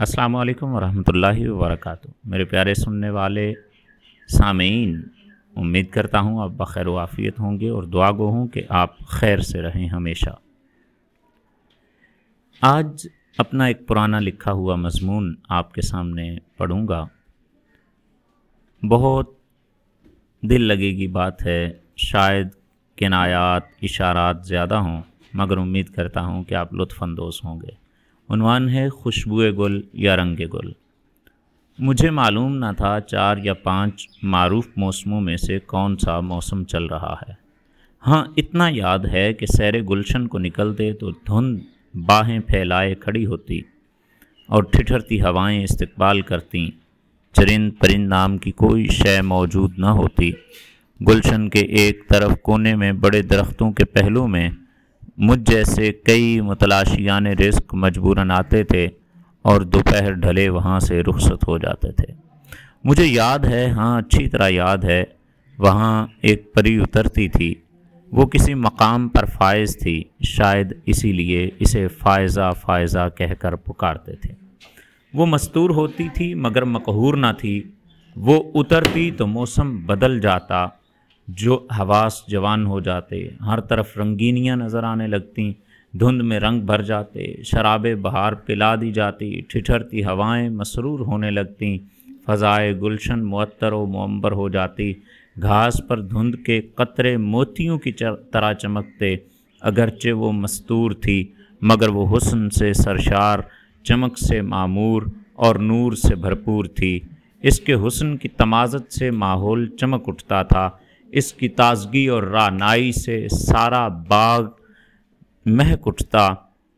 السلام علیکم ورحمۃ اللہ وبرکاتہ۔ میرے پیارے سننے والے سامعین، امید کرتا ہوں آپ بخیر و عافیت ہوں گے اور دعا گو ہوں کہ آپ خیر سے رہیں ہمیشہ۔ آج اپنا ایک پرانا لکھا ہوا مضمون آپ کے سامنے پڑھوں گا۔ بہت دل لگے گی بات ہے، شاید کنایات، اشارات زیادہ ہوں، مگر امید کرتا ہوں کہ آپ لطف اندوز ہوں گے۔ عنوان ہے خوشبو گل یا رنگ گل۔ مجھے معلوم نہ تھا چار یا پانچ معروف موسموں میں سے کون سا موسم چل رہا ہے۔ ہاں اتنا یاد ہے کہ سیر گلشن کو نکلتے تو دھند باہیں پھیلائے کھڑی ہوتی اور ٹھٹھرتی ہوائیں استقبال کرتیں۔ چرند پرند نام کی کوئی شے موجود نہ ہوتی۔ گلشن کے ایک طرف کونے میں بڑے درختوں کے پہلو میں مجھ جیسے کئی متلاشیان رزق مجبوراً آتے تھے اور دوپہر ڈھلے وہاں سے رخصت ہو جاتے تھے۔ مجھے یاد ہے ہاں اچھی طرح یاد ہے، وہاں ایک پری اترتی تھی۔ وہ کسی مقام پر فائز تھی، شاید اسی لیے اسے فائزہ فائزہ کہہ کر پکارتے تھے۔ وہ مستور ہوتی تھی مگر مقہور نہ تھی۔ وہ اترتی تو موسم بدل جاتا جو حواس جوان ہو جاتے، ہر طرف رنگینیاں نظر آنے لگتیں، دھند میں رنگ بھر جاتے، شراب بہار پلا دی جاتی، ٹھٹھرتی ہوائیں مسرور ہونے لگتیں، فضائے گلشن معطر و معمبر ہو جاتی، گھاس پر دھند کے قطرے موتیوں کی طرح چمکتے، اگرچہ وہ مستور تھی، مگر وہ حسن سے سرشار، چمک سے معمور اور نور سے بھرپور تھی۔ اس کے حسن کی تمازت سے ماحول چمک اٹھتا تھا۔ اس کی تازگی اور رانائی سے سارا باغ مہک اٹھتا۔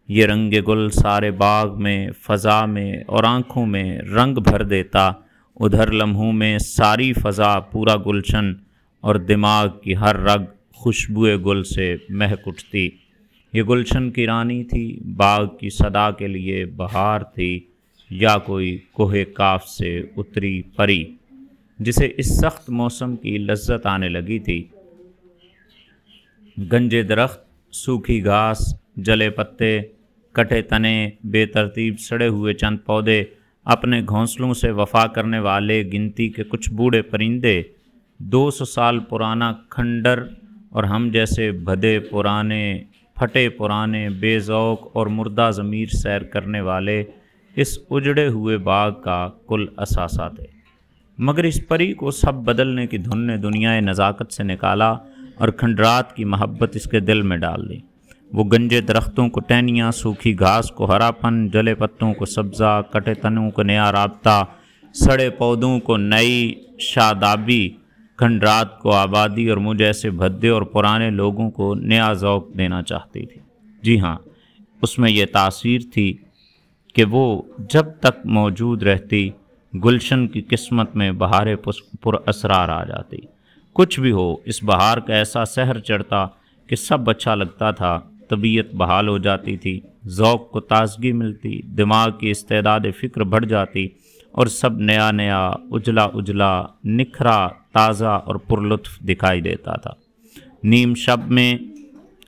یہ رنگ گل سارے باغ میں، فضا میں اور آنکھوں میں رنگ بھر دیتا۔ ادھر لمحوں میں ساری فضا پورا گلشن اور دماغ کی ہر رگ خوشبو گل سے مہک اٹھتی۔ یہ گلشن کی رانی تھی، باغ کی صدا کے لیے بہار تھی۔ یا کوئی کوہ کاف سے اتری پری۔ جسے اس سخت موسم کی لذت آنے لگی تھی۔ گنجے درخت، سوکھی گھاس، جلے پتے کٹے تنے، بے ترتیب سڑے ہوئے چند پودے، اپنے گھونسلوں سے وفا کرنے والے گنتی کے کچھ بوڑھے پرندے، دو سو سال پرانا کھنڈر اور ہم جیسے بھدے پرانے، پھٹے پرانے، بے ذوق اور مردہ ضمیر سیر کرنے والے اس اجڑے ہوئے باغ کا کل اثاثہ تھے۔ مگر اس پری کو سب بدلنے کی دھن نے دنیا نزاکت سے نکالا اور کھنڈرات کی محبت اس کے دل میں ڈال دی۔ وہ گنجے درختوں کو ٹینیاں سوکھی گھاس کو ہرا پن جلے پتوں کو سبزہ، کٹے تنوں کو نیا رابطہ، سڑے پودوں کو نئی شادابی، کھنڈرات کو آبادی اور مجھ ایسے بھدے اور پرانے لوگوں کو نیا ذوق دینا چاہتی تھی۔ جی ہاں اس میں یہ تاثیر تھی کہ وہ جب تک موجود رہتی گلشن کی قسمت میں بہار پر اسرار آ جاتی۔ کچھ بھی ہو، اس بہار کا ایسا سحر چڑھتا کہ سب اچھا لگتا تھا، طبیعت بحال ہو جاتی تھی، ذوق کو تازگی ملتی، دماغ کی استعداد فکر بڑھ جاتی اور سب نیا نیا، اجلا اجلا، نکھرا، تازہ اور پرلطف دکھائی دیتا تھا۔ نیم شب میں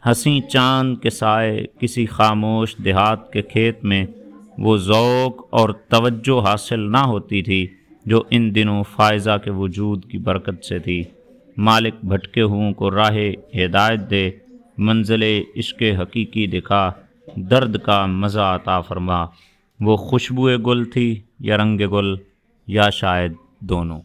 ہنسی چاند کے سائے کسی خاموش دیہات کے کھیت میں وہ ذوق اور توجہ حاصل نہ ہوتی تھی جو ان دنوں فائزہ کے وجود کی برکت سے تھی۔ مالک بھٹکے ہوں کو راہ ہدایت دے، منزل عشق حقیقی دکھا، درد کا مزہ عطا فرما۔ وہ خوشبو گل تھی یا رنگ گل یا شاید دونوں۔